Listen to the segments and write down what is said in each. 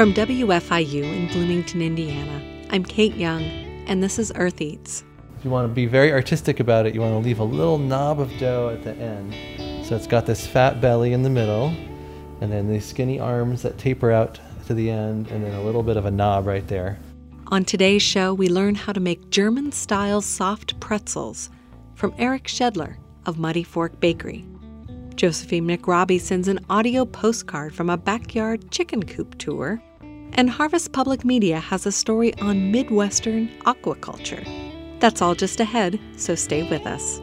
From WFIU in Bloomington, Indiana, I'm Kate Young, and this is Earth Eats. If you want to be very artistic about it, you want to leave a little knob of dough at the end. So it's got this fat belly in the middle, and then these skinny arms that taper out to the end, and then a little bit of a knob right there. On today's show, we learn how to make German style soft pretzels from Eric Shedler of Muddy Fork Bakery. Josephine McRobbie sends an audio postcard from a backyard chicken coop tour. And Harvest Public Media has a story on Midwestern aquaculture. That's all just ahead, so stay with us.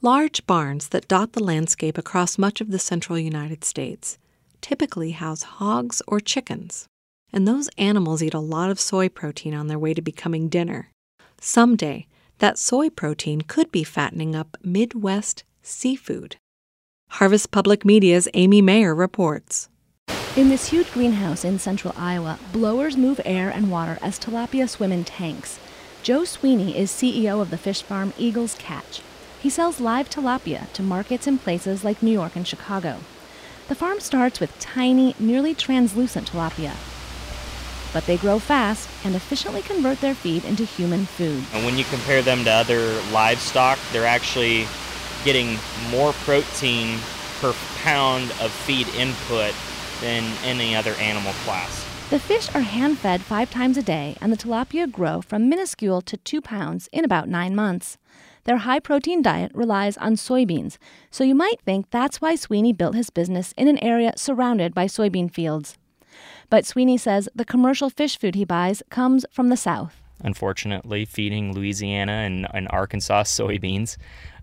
Large barns that dot the landscape across much of the central United States typically house hogs or chickens, and those animals eat a lot of soy protein on their way to becoming dinner. Someday, that soy protein could be fattening up Midwest seafood. Harvest Public Media's Amy Mayer reports. In this huge greenhouse in central Iowa, blowers move air and water as tilapia swim in tanks. Joe Sweeney is CEO of the fish farm Eagles Catch. He sells live tilapia to markets in places like New York and Chicago. The farm starts with tiny, nearly translucent tilapia. But they grow fast and efficiently convert their feed into human food. And when you compare them to other livestock, they're actually getting more protein per pound of feed input than any other animal class. The fish are hand fed five times a day, and the tilapia grow from minuscule to two pounds in about nine months. Their high protein diet relies on soybeans, so you might think that's why Sweeney built his business in an area surrounded by soybean fields. But Sweeney says the commercial fish food he buys comes from the South. Unfortunately, feeding Louisiana and, and Arkansas soybeans.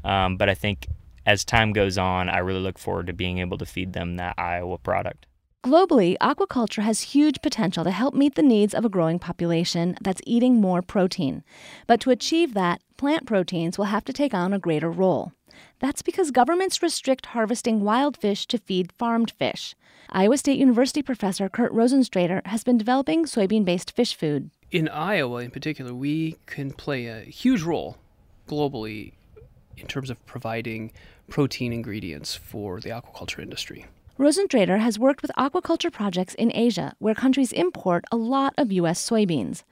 Um, but I think as time goes on, I really look forward to being able to feed them that Iowa product. Globally, aquaculture has huge potential to help meet the needs of a growing population that's eating more protein. But to achieve that, plant proteins will have to take on a greater role. That's because governments restrict harvesting wild fish to feed farmed fish. Iowa State University professor Kurt Rosentrater has been developing soybean based fish food. In Iowa, in particular, we can play a huge role globally in terms of providing protein ingredients for the aquaculture industry. Rosentrater has worked with aquaculture projects in Asia, where countries import a lot of U.S. soybeans.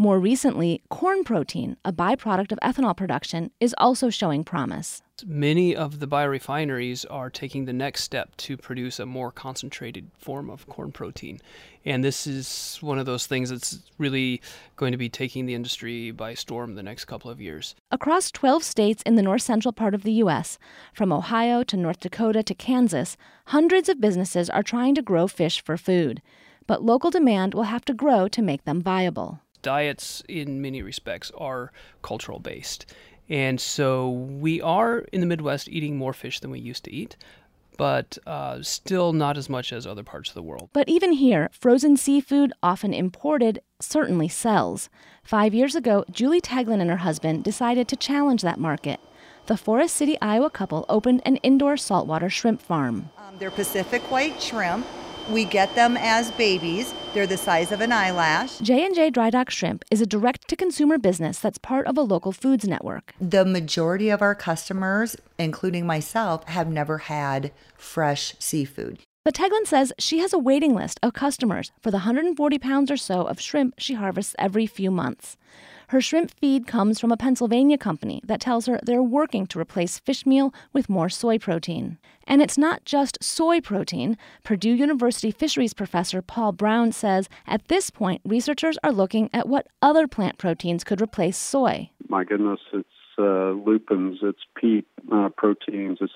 More recently, corn protein, a byproduct of ethanol production, is also showing promise. Many of the biorefineries are taking the next step to produce a more concentrated form of corn protein. And this is one of those things that's really going to be taking the industry by storm the next couple of years. Across 12 states in the north central part of the U.S., from Ohio to North Dakota to Kansas, hundreds of businesses are trying to grow fish for food. But local demand will have to grow to make them viable diets in many respects are cultural based. And so we are in the Midwest eating more fish than we used to eat, but uh, still not as much as other parts of the world. But even here, frozen seafood, often imported, certainly sells. Five years ago, Julie Taglin and her husband decided to challenge that market. The Forest City, Iowa couple opened an indoor saltwater shrimp farm. Um, they're Pacific white shrimp. We get them as babies. They're the size of an eyelash. J&J Dry Dock Shrimp is a direct-to-consumer business that's part of a local foods network. The majority of our customers, including myself, have never had fresh seafood. But Teglin says she has a waiting list of customers for the 140 pounds or so of shrimp she harvests every few months. Her shrimp feed comes from a Pennsylvania company that tells her they're working to replace fish meal with more soy protein. And it's not just soy protein. Purdue University fisheries professor Paul Brown says at this point, researchers are looking at what other plant proteins could replace soy. My goodness, it's uh, lupins, it's peat uh, proteins, it's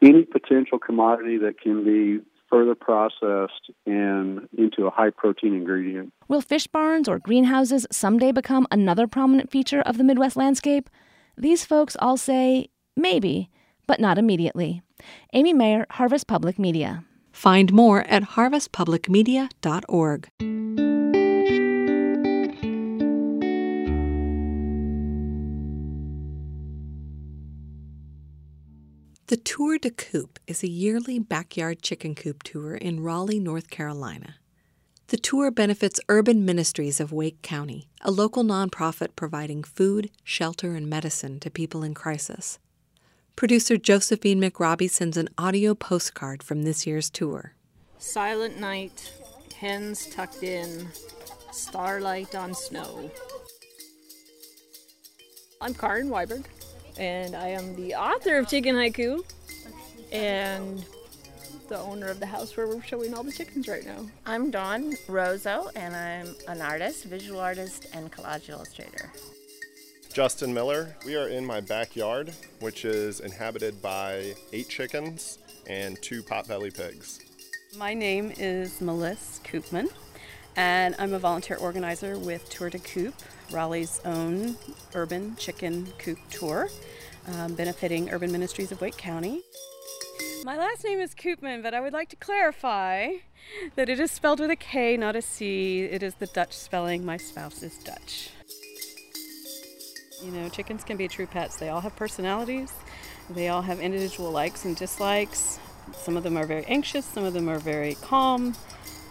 any potential commodity that can be further processed and into a high protein ingredient. Will fish barns or greenhouses someday become another prominent feature of the Midwest landscape? These folks all say maybe, but not immediately. Amy Mayer, Harvest Public Media. Find more at harvestpublicmedia.org. The Tour de Coop is a yearly backyard chicken coop tour in Raleigh, North Carolina. The tour benefits Urban Ministries of Wake County, a local nonprofit providing food, shelter, and medicine to people in crisis. Producer Josephine McRobbie sends an audio postcard from this year's tour. Silent night, hens tucked in, starlight on snow. I'm Karin Weiberg, and I am the author of Chicken Haiku and the owner of the house where we're showing all the chickens right now. I'm Dawn Rozo, and I'm an artist, visual artist, and collage illustrator. Justin Miller. We are in my backyard, which is inhabited by eight chickens and two potbelly pigs. My name is Melissa Koopman, and I'm a volunteer organizer with Tour de Coop, Raleigh's own urban chicken coop tour, um, benefiting Urban Ministries of Wake County. My last name is Koopman, but I would like to clarify that it is spelled with a K, not a C. It is the Dutch spelling. My spouse is Dutch. You know, chickens can be true pets. They all have personalities, they all have individual likes and dislikes. Some of them are very anxious, some of them are very calm,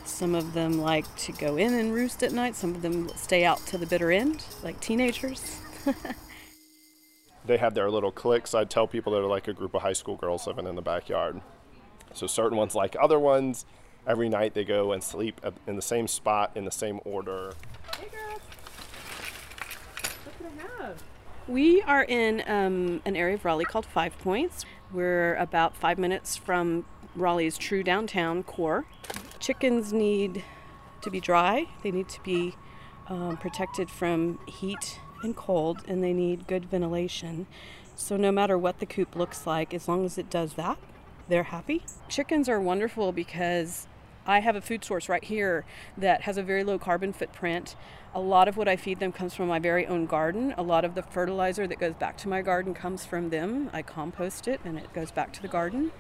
some of them like to go in and roost at night, some of them stay out to the bitter end, like teenagers. they have their little cliques. I'd tell people they're like a group of high school girls living in the backyard. So certain ones like other ones. Every night they go and sleep in the same spot in the same order. Hey girls, what I have? We are in um, an area of Raleigh called Five Points. We're about five minutes from Raleigh's true downtown core. Chickens need to be dry. They need to be um, protected from heat and cold and they need good ventilation. So, no matter what the coop looks like, as long as it does that, they're happy. Chickens are wonderful because I have a food source right here that has a very low carbon footprint. A lot of what I feed them comes from my very own garden. A lot of the fertilizer that goes back to my garden comes from them. I compost it and it goes back to the garden.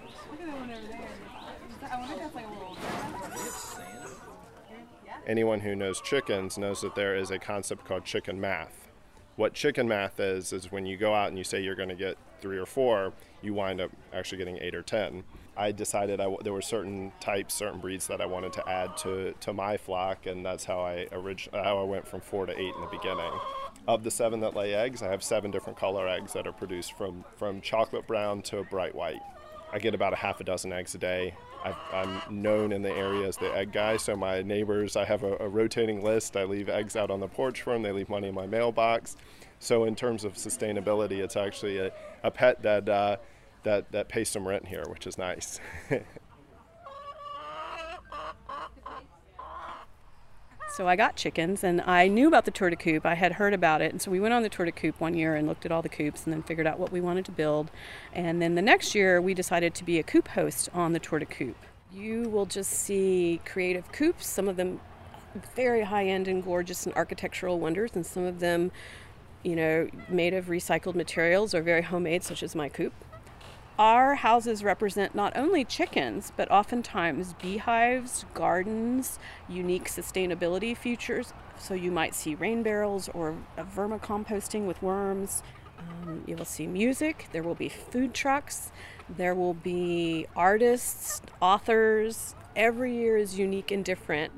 Anyone who knows chickens knows that there is a concept called chicken math what chicken math is, is when you go out and you say you're going to get three or four, you wind up actually getting eight or ten. I decided I, there were certain types, certain breeds that I wanted to add to, to my flock, and that's how I how I went from four to eight in the beginning. Of the seven that lay eggs, I have seven different color eggs that are produced from, from chocolate brown to bright white. I get about a half a dozen eggs a day. i am known in the area as the egg guy, so my neighbors, I have a, a, rotating list. I leave eggs out on the porch for them, they leave money in my mailbox. So, in terms of sustainability, it's actually a, a pet that, uh, that, that pays some rent here, which is nice. So I got chickens, and I knew about the tour de coop. I had heard about it, and so we went on the tour de coop one year and looked at all the coops, and then figured out what we wanted to build. And then the next year, we decided to be a coop host on the tour de coop. You will just see creative coops, some of them very high end and gorgeous and architectural wonders, and some of them, you know, made of recycled materials or very homemade, such as my coop. Our houses represent not only chickens, but oftentimes beehives, gardens, unique sustainability features. So you might see rain barrels or vermicomposting with worms. Um, you will see music. There will be food trucks. There will be artists, authors. Every year is unique and different.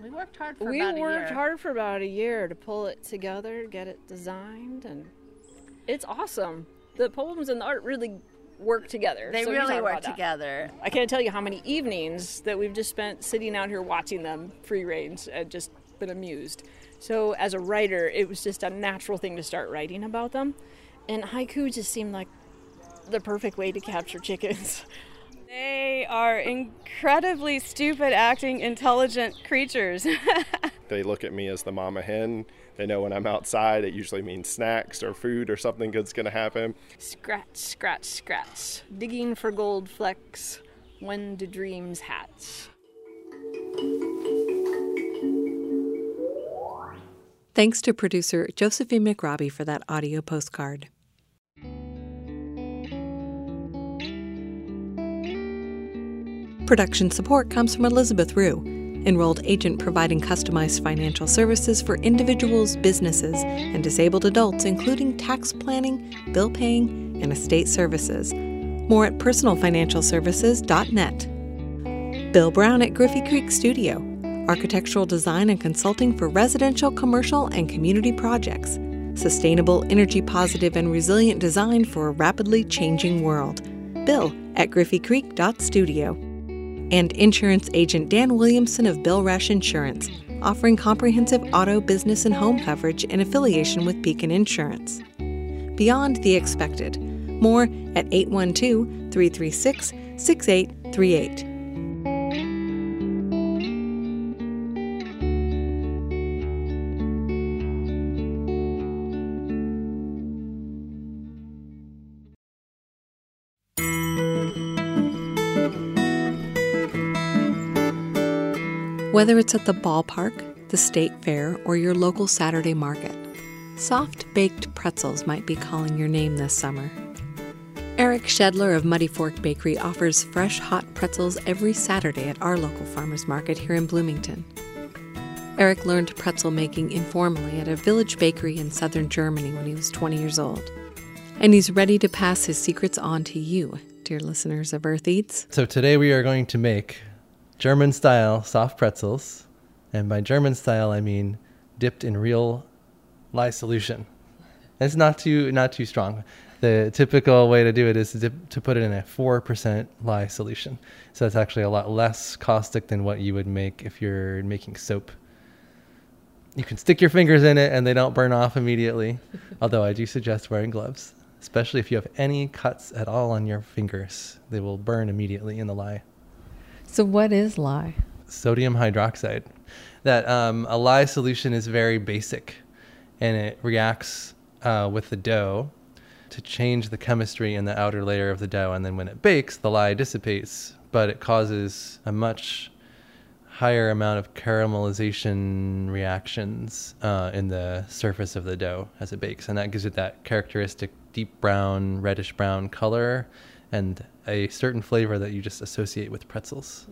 We worked hard for we about a year. We worked hard for about a year to pull it together, get it designed, and it's awesome. The poems and the art really work together. They so really work together. I can't tell you how many evenings that we've just spent sitting out here watching them free range and just been amused. So as a writer, it was just a natural thing to start writing about them. And haiku just seemed like the perfect way to capture chickens. They are incredibly stupid acting, intelligent creatures. they look at me as the mama hen they know when I'm outside, it usually means snacks or food or something good's going to happen. Scratch, scratch, scratch. Digging for gold flecks. When do dreams hatch? Thanks to producer Josephine McRobbie for that audio postcard. Production support comes from Elizabeth Rue enrolled agent providing customized financial services for individuals, businesses, and disabled adults, including tax planning, bill paying, and estate services. More at personalfinancialservices.net. Bill Brown at Griffey Creek Studio, architectural design and consulting for residential, commercial, and community projects. Sustainable, energy positive, and resilient design for a rapidly changing world. Bill at griffeycreek.studio. And insurance agent Dan Williamson of Bill Rush Insurance, offering comprehensive auto, business, and home coverage in affiliation with Beacon Insurance. Beyond the expected. More at 812 336 6838. Whether it's at the ballpark, the state fair, or your local Saturday market, soft baked pretzels might be calling your name this summer. Eric Shedler of Muddy Fork Bakery offers fresh hot pretzels every Saturday at our local farmers market here in Bloomington. Eric learned pretzel making informally at a village bakery in southern Germany when he was 20 years old. And he's ready to pass his secrets on to you, dear listeners of Earth Eats. So today we are going to make German style soft pretzels. And by German style, I mean dipped in real lye solution. It's not too not too strong. The typical way to do it is to, dip, to put it in a four percent lye solution. So it's actually a lot less caustic than what you would make if you're making soap. You can stick your fingers in it and they don't burn off immediately. Although I do suggest wearing gloves, especially if you have any cuts at all on your fingers. They will burn immediately in the lye. So, what is lye? Sodium hydroxide. That um, a lye solution is very basic and it reacts uh, with the dough to change the chemistry in the outer layer of the dough. And then when it bakes, the lye dissipates, but it causes a much higher amount of caramelization reactions uh, in the surface of the dough as it bakes. And that gives it that characteristic deep brown, reddish brown color and a certain flavor that you just associate with pretzels.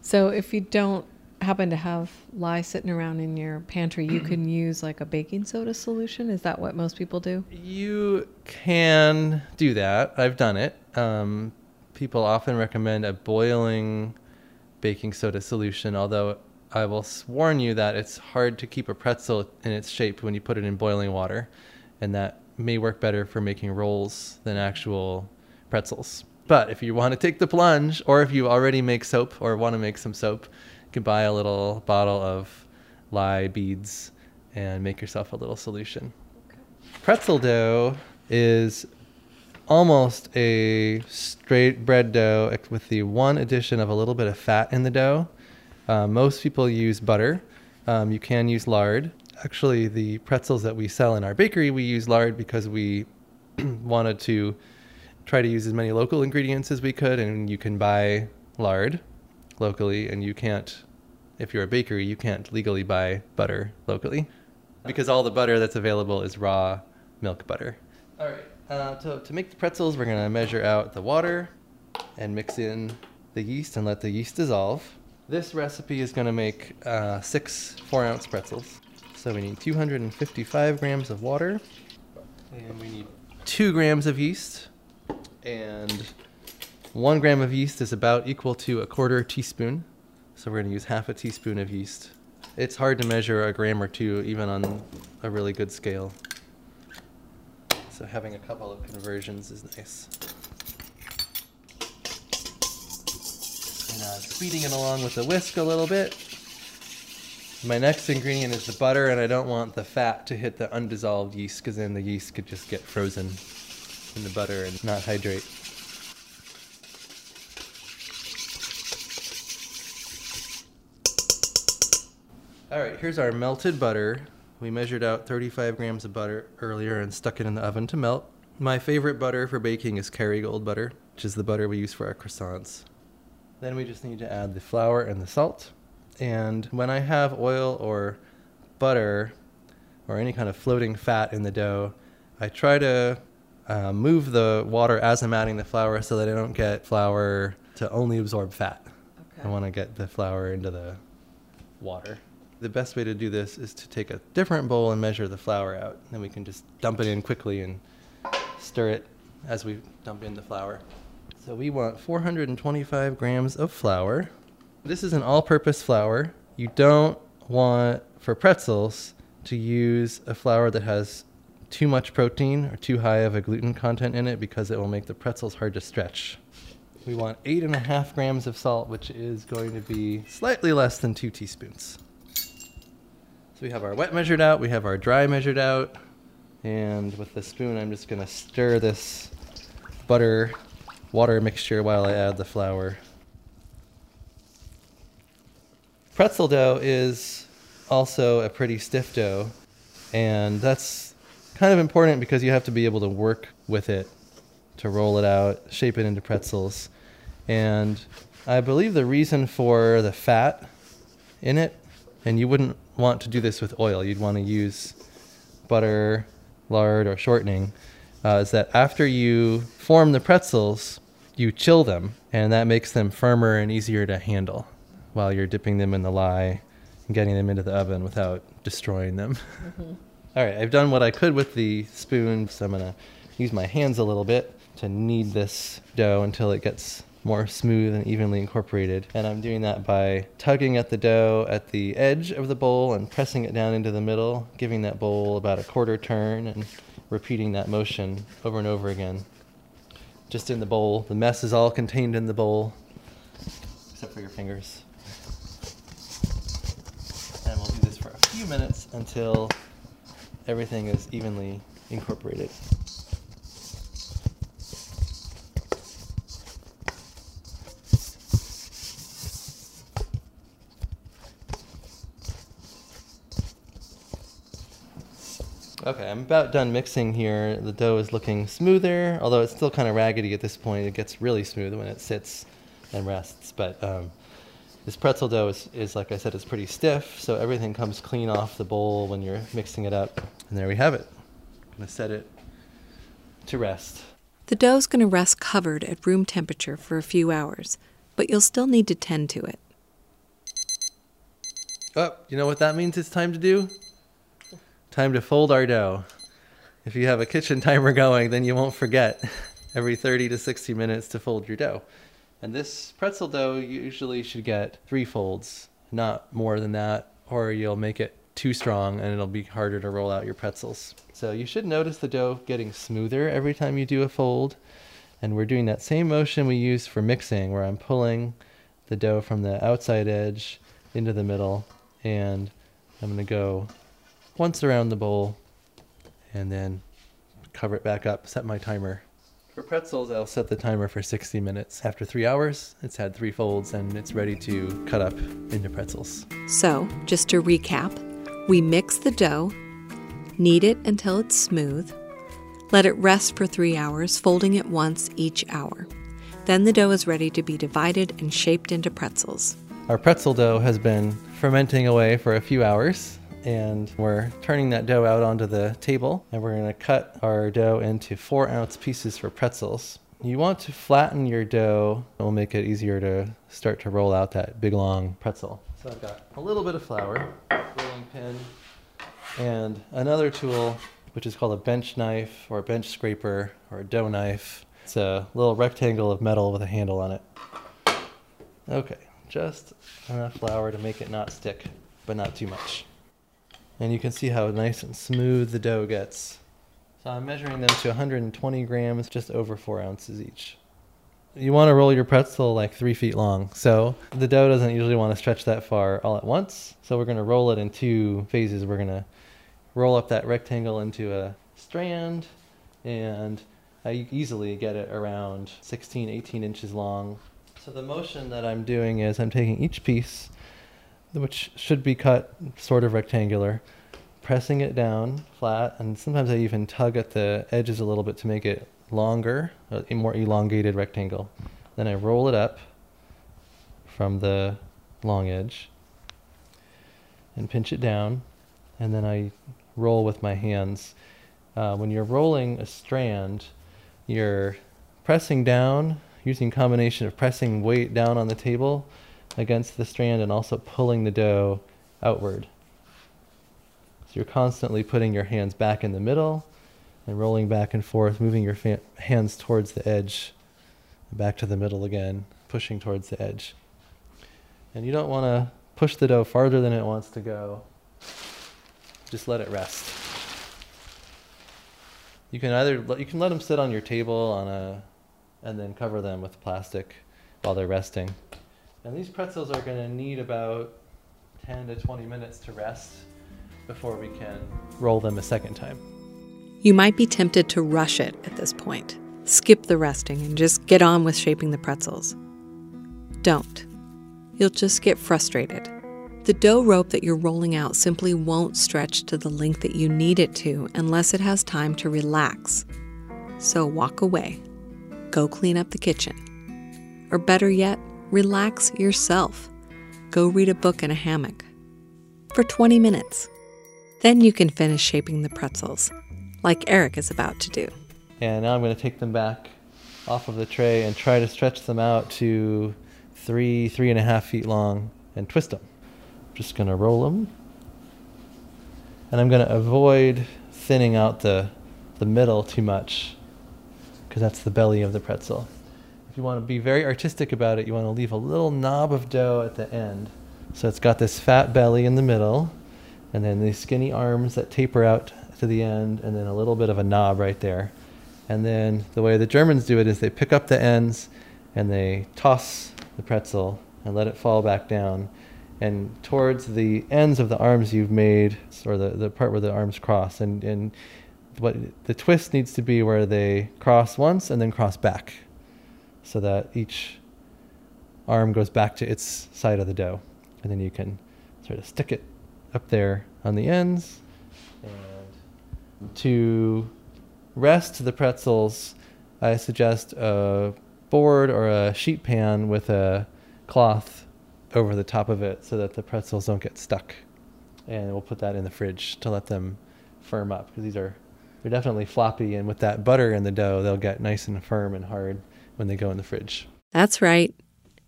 So if you don't happen to have lye sitting around in your pantry, you can use like a baking soda solution. Is that what most people do? You can do that. I've done it. Um, people often recommend a boiling baking soda solution, although I will warn you that it's hard to keep a pretzel in its shape when you put it in boiling water, and that may work better for making rolls than actual pretzels. But if you want to take the plunge, or if you already make soap or want to make some soap, you can buy a little bottle of lye beads and make yourself a little solution. Okay. Pretzel dough is almost a straight bread dough with the one addition of a little bit of fat in the dough. Uh, most people use butter. Um, you can use lard. Actually, the pretzels that we sell in our bakery, we use lard because we wanted to try to use as many local ingredients as we could, and you can buy lard locally, and you can't, if you're a bakery, you can't legally buy butter locally because all the butter that's available is raw milk butter. All right. Uh, to, to make the pretzels, we're going to measure out the water and mix in the yeast and let the yeast dissolve. This recipe is going to make uh, six four ounce pretzels. So we need 255 grams of water, and we need two grams of yeast, and one gram of yeast is about equal to a quarter teaspoon. So we're going to use half a teaspoon of yeast. It's hard to measure a gram or two, even on a really good scale. So having a couple of conversions is nice. And uh, speeding it along with a whisk a little bit. My next ingredient is the butter, and I don't want the fat to hit the undissolved yeast because then the yeast could just get frozen in the butter and not hydrate. All right, here's our melted butter. We measured out 35 grams of butter earlier and stuck it in the oven to melt. My favorite butter for baking is Kerrygold butter, which is the butter we use for our croissants. Then we just need to add the flour and the salt. And when I have oil or butter or any kind of floating fat in the dough, I try to uh, move the water as I'm adding the flour so that I don't get flour to only absorb fat. Okay. I want to get the flour into the water. The best way to do this is to take a different bowl and measure the flour out. Then we can just dump it in quickly and stir it as we dump in the flour. So we want 425 grams of flour. This is an all purpose flour. You don't want, for pretzels, to use a flour that has too much protein or too high of a gluten content in it because it will make the pretzels hard to stretch. We want eight and a half grams of salt, which is going to be slightly less than two teaspoons. So we have our wet measured out, we have our dry measured out, and with the spoon, I'm just going to stir this butter water mixture while I add the flour. Pretzel dough is also a pretty stiff dough, and that's kind of important because you have to be able to work with it to roll it out, shape it into pretzels. And I believe the reason for the fat in it, and you wouldn't want to do this with oil, you'd want to use butter, lard, or shortening, uh, is that after you form the pretzels, you chill them, and that makes them firmer and easier to handle while you're dipping them in the lye and getting them into the oven without destroying them. Mm-hmm. All right, I've done what I could with the spoon, so I'm gonna use my hands a little bit to knead this dough until it gets more smooth and evenly incorporated. And I'm doing that by tugging at the dough at the edge of the bowl and pressing it down into the middle, giving that bowl about a quarter turn and repeating that motion over and over again. Just in the bowl. The mess is all contained in the bowl, except for your fingers. And we'll do this for a few minutes until everything is evenly incorporated. Okay, I'm about done mixing here. The dough is looking smoother, although it's still kind of raggedy at this point. It gets really smooth when it sits and rests. But um, this pretzel dough is, is, like I said, it's pretty stiff, so everything comes clean off the bowl when you're mixing it up. And there we have it. I'm going to set it to rest. The dough's going to rest covered at room temperature for a few hours, but you'll still need to tend to it. Oh, you know what that means it's time to do? Time to fold our dough. If you have a kitchen timer going, then you won't forget every 30 to 60 minutes to fold your dough. And this pretzel dough usually should get three folds, not more than that, or you'll make it too strong and it'll be harder to roll out your pretzels. So you should notice the dough getting smoother every time you do a fold. And we're doing that same motion we use for mixing, where I'm pulling the dough from the outside edge into the middle, and I'm to go once around the bowl and then cover it back up, set my timer. For pretzels, I'll set the timer for 60 minutes. After three hours, it's had three folds and it's ready to cut up into pretzels. So, just to recap, we mix the dough, knead it until it's smooth, let it rest for three hours, folding it once each hour. Then the dough is ready to be divided and shaped into pretzels. Our pretzel dough has been fermenting away for a few hours and we're turning that dough out onto the table and we're going to cut our dough into four ounce pieces for pretzels. You want to flatten your dough. It will make it easier to start to roll out that big long pretzel. So I've got a little bit of flour, rolling pin, and another tool which is called a bench knife or a bench scraper or a dough knife. It's a little rectangle of metal with a handle on it. Okay, just enough flour to make it not stick, but not too much. And you can see how nice and smooth the dough gets. So I'm measuring them to 120 grams, just over four ounces each. You want to roll your pretzel like three feet long. So the dough doesn't usually want to stretch that far all at once. So we're going to roll it in two phases. We're going to roll up that rectangle into a strand and I easily get it around 16, 18 inches long. So the motion that I'm doing is I'm taking each piece which should be cut sort of rectangular, pressing it down flat, and sometimes I even tug at the edges a little bit to make it longer, a more elongated rectangle. Then I roll it up from the long edge and pinch it down, and then I roll with my hands. Uh, when you're rolling a strand, you're pressing down using combination of pressing weight down on the table against the strand and also pulling the dough outward. So you're constantly putting your hands back in the middle and rolling back and forth, moving your hands towards the edge, back to the middle again, pushing towards the edge. And you don't want to push the dough farther than it wants to go. Just let it rest. You can either you can let them sit on your table on a, and then cover them with plastic while they're resting. And these pretzels are going to need about 10 to 20 minutes to rest before we can roll them a second time. You might be tempted to rush it at this point, skip the resting, and just get on with shaping the pretzels. Don't. You'll just get frustrated. The dough rope that you're rolling out simply won't stretch to the length that you need it to unless it has time to relax. So walk away. Go clean up the kitchen. Or better yet, relax yourself. Go read a book in a hammock. For 20 minutes. Then you can finish shaping the pretzels, like Eric is about to do. And now I'm going to take them back off of the tray and try to stretch them out to three, three and a half feet long and twist them. Just going to roll them. And I'm going to avoid thinning out the, the middle too much because that's the belly of the pretzel. You want to be very artistic about it, you want to leave a little knob of dough at the end. So it's got this fat belly in the middle and then these skinny arms that taper out to the end, and then a little bit of a knob right there. And then the way the Germans do it is they pick up the ends and they toss the pretzel and let it fall back down. And towards the ends of the arms you've made, or the, the part where the arms cross, and, and what the twist needs to be where they cross once and then cross back, so that each arm goes back to its side of the dough. And then you can sort of stick it up there on the ends. And to rest the pretzels, I suggest a board or a sheet pan with a cloth over the top of it so that the pretzels don't get stuck. And we'll put that in the fridge to let them firm up because these are they're definitely floppy and with that butter in the dough they'll get nice and firm and hard when they go in the fridge. That's right.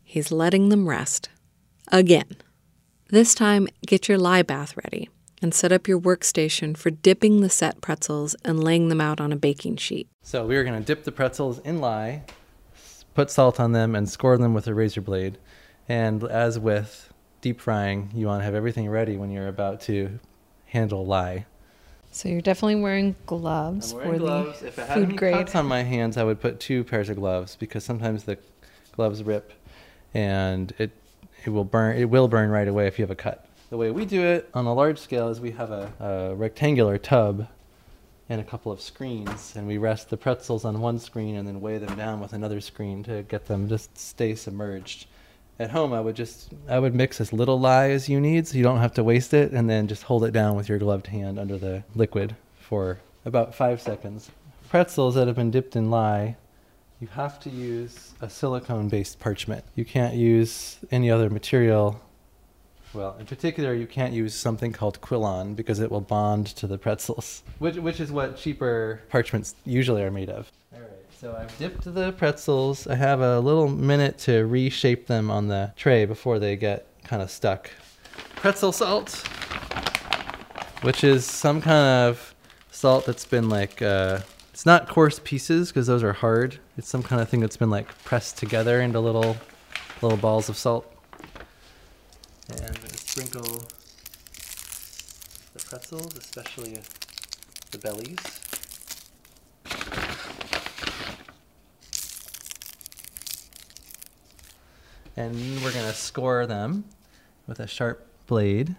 He's letting them rest. Again. This time, get your lye bath ready and set up your workstation for dipping the set pretzels and laying them out on a baking sheet. So we are going to dip the pretzels in lye, put salt on them, and score them with a razor blade. And as with deep frying, you want to have everything ready when you're about to handle lye. So you're definitely wearing gloves wearing for gloves. the if I had food grade. cuts on my hands, I would put two pairs of gloves because sometimes the gloves rip, and it it will burn. It will burn right away if you have a cut. The way we do it on a large scale is we have a, a rectangular tub and a couple of screens, and we rest the pretzels on one screen and then weigh them down with another screen to get them just stay submerged. At home, I would just I would mix as little lye as you need, so you don't have to waste it, and then just hold it down with your gloved hand under the liquid for about five seconds. Pretzels that have been dipped in lye you have to use a silicone based parchment. You can't use any other material. Well, in particular, you can't use something called Quilon because it will bond to the pretzels, which, which is what cheaper parchments usually are made of. So I've dipped the pretzels. I have a little minute to reshape them on the tray before they get kind of stuck. Pretzel salt, which is some kind of salt that's been like uh, it's not coarse pieces because those are hard. It's some kind of thing that's been like pressed together into little little balls of salt. And sprinkle the pretzels, especially the bellies. And we're going to score them with a sharp blade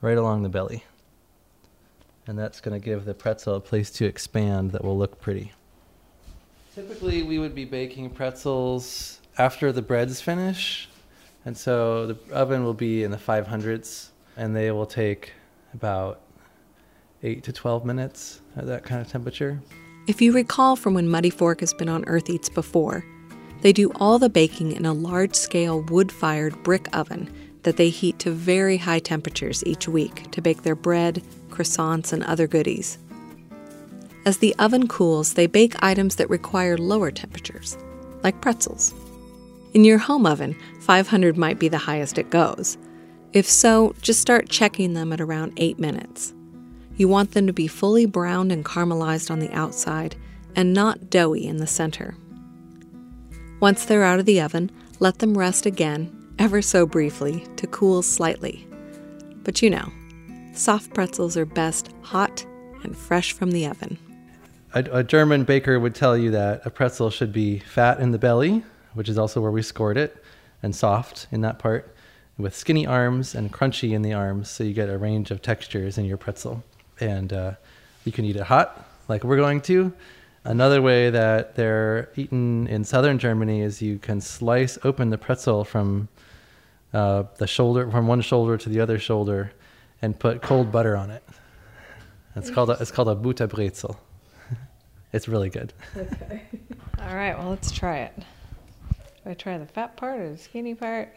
right along the belly and that's going to give the pretzel a place to expand that will look pretty. Typically, we would be baking pretzels after the breads finish, and so the oven will be in the 500s, and they will take about 8 to 12 minutes at that kind of temperature. If you recall from when Muddy Fork has been on Earth Eats before, they do all the baking in a large scale wood fired brick oven that they heat to very high temperatures each week to bake their bread, croissants, and other goodies. As the oven cools, they bake items that require lower temperatures, like pretzels. In your home oven, 500 might be the highest it goes. If so, just start checking them at around 8 minutes. You want them to be fully browned and caramelized on the outside and not doughy in the center. Once they're out of the oven, let them rest again ever so briefly to cool slightly. But you know, soft pretzels are best hot and fresh from the oven. A, a German baker would tell you that a pretzel should be fat in the belly, which is also where we scored it, and soft in that part, with skinny arms and crunchy in the arms, so you get a range of textures in your pretzel. And uh, you can eat it hot, like we're going to. Another way that they're eaten in southern Germany is you can slice open the pretzel from uh, the shoulder, from one shoulder to the other shoulder, and put cold butter on it. It's called a, it's called a Butterbrezel. it's really good. Okay. All right, well, let's try it. Do I try the fat part or the skinny part?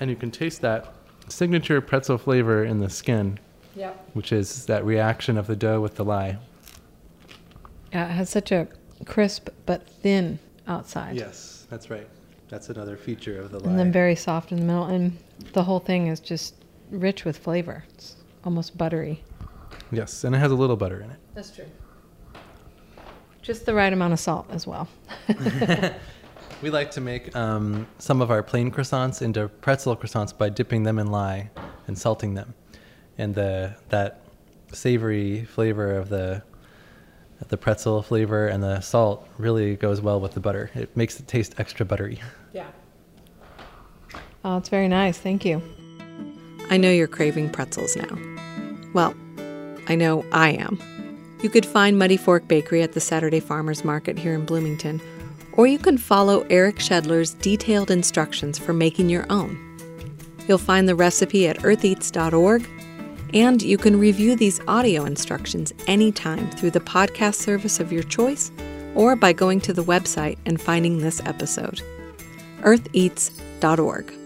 And you can taste that signature pretzel flavor in the skin. Yep. Which is that reaction of the dough with the lye. Yeah, it has such a crisp but thin outside. Yes, that's right. That's another feature of the lye. And then very soft in the middle. And the whole thing is just rich with flavor. It's almost buttery. Yes, and it has a little butter in it. That's true. Just the right amount of salt as well. we like to make um, some of our plain croissants into pretzel croissants by dipping them in lye and salting them. And the that savory flavor of the the pretzel flavor and the salt really goes well with the butter. It makes it taste extra buttery. Yeah. Oh, it's very nice. Thank you. I know you're craving pretzels now. Well, I know I am. You could find Muddy Fork Bakery at the Saturday Farmers Market here in Bloomington, or you can follow Eric Shedler's detailed instructions for making your own. You'll find the recipe at eartheats.org, and you can review these audio instructions anytime through the podcast service of your choice or by going to the website and finding this episode. eartheats.org.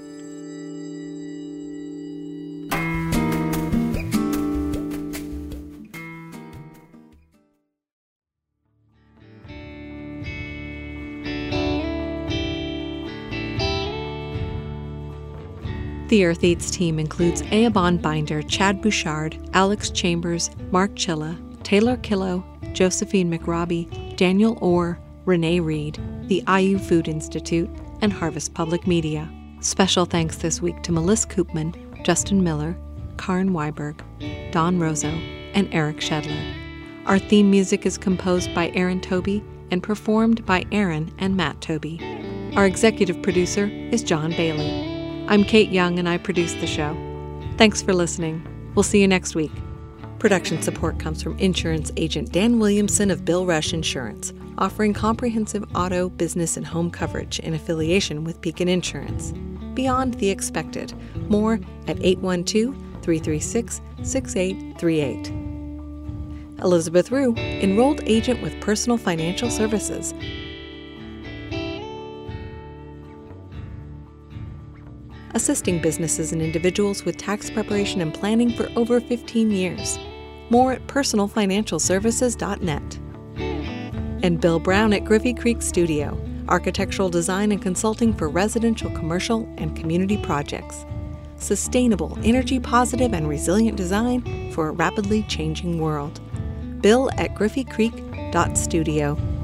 The Earth Eats team includes Eoban Binder, Chad Bouchard, Alex Chambers, Mark Chilla, Taylor Killo, Josephine McRobbie, Daniel Orr, Renee Reed, the IU Food Institute, and Harvest Public Media. Special thanks this week to Melissa Koopman, Justin Miller, Karin Weiberg, Don Rosso, and Eric Shedler. Our theme music is composed by Aaron Toby and performed by Aaron and Matt Toby. Our executive producer is John Bailey. I'm Kate Young and I produce the show. Thanks for listening. We'll see you next week. Production support comes from insurance agent Dan Williamson of Bill Rush Insurance, offering comprehensive auto, business, and home coverage in affiliation with Beacon Insurance. Beyond the expected. More at 812 336 6838. Elizabeth Rue, enrolled agent with Personal Financial Services. Assisting businesses and individuals with tax preparation and planning for over 15 years. More at personalfinancialservices.net. And Bill Brown at Griffey Creek Studio, architectural design and consulting for residential, commercial, and community projects. Sustainable, energy positive, and resilient design for a rapidly changing world. Bill at griffeycreek.studio.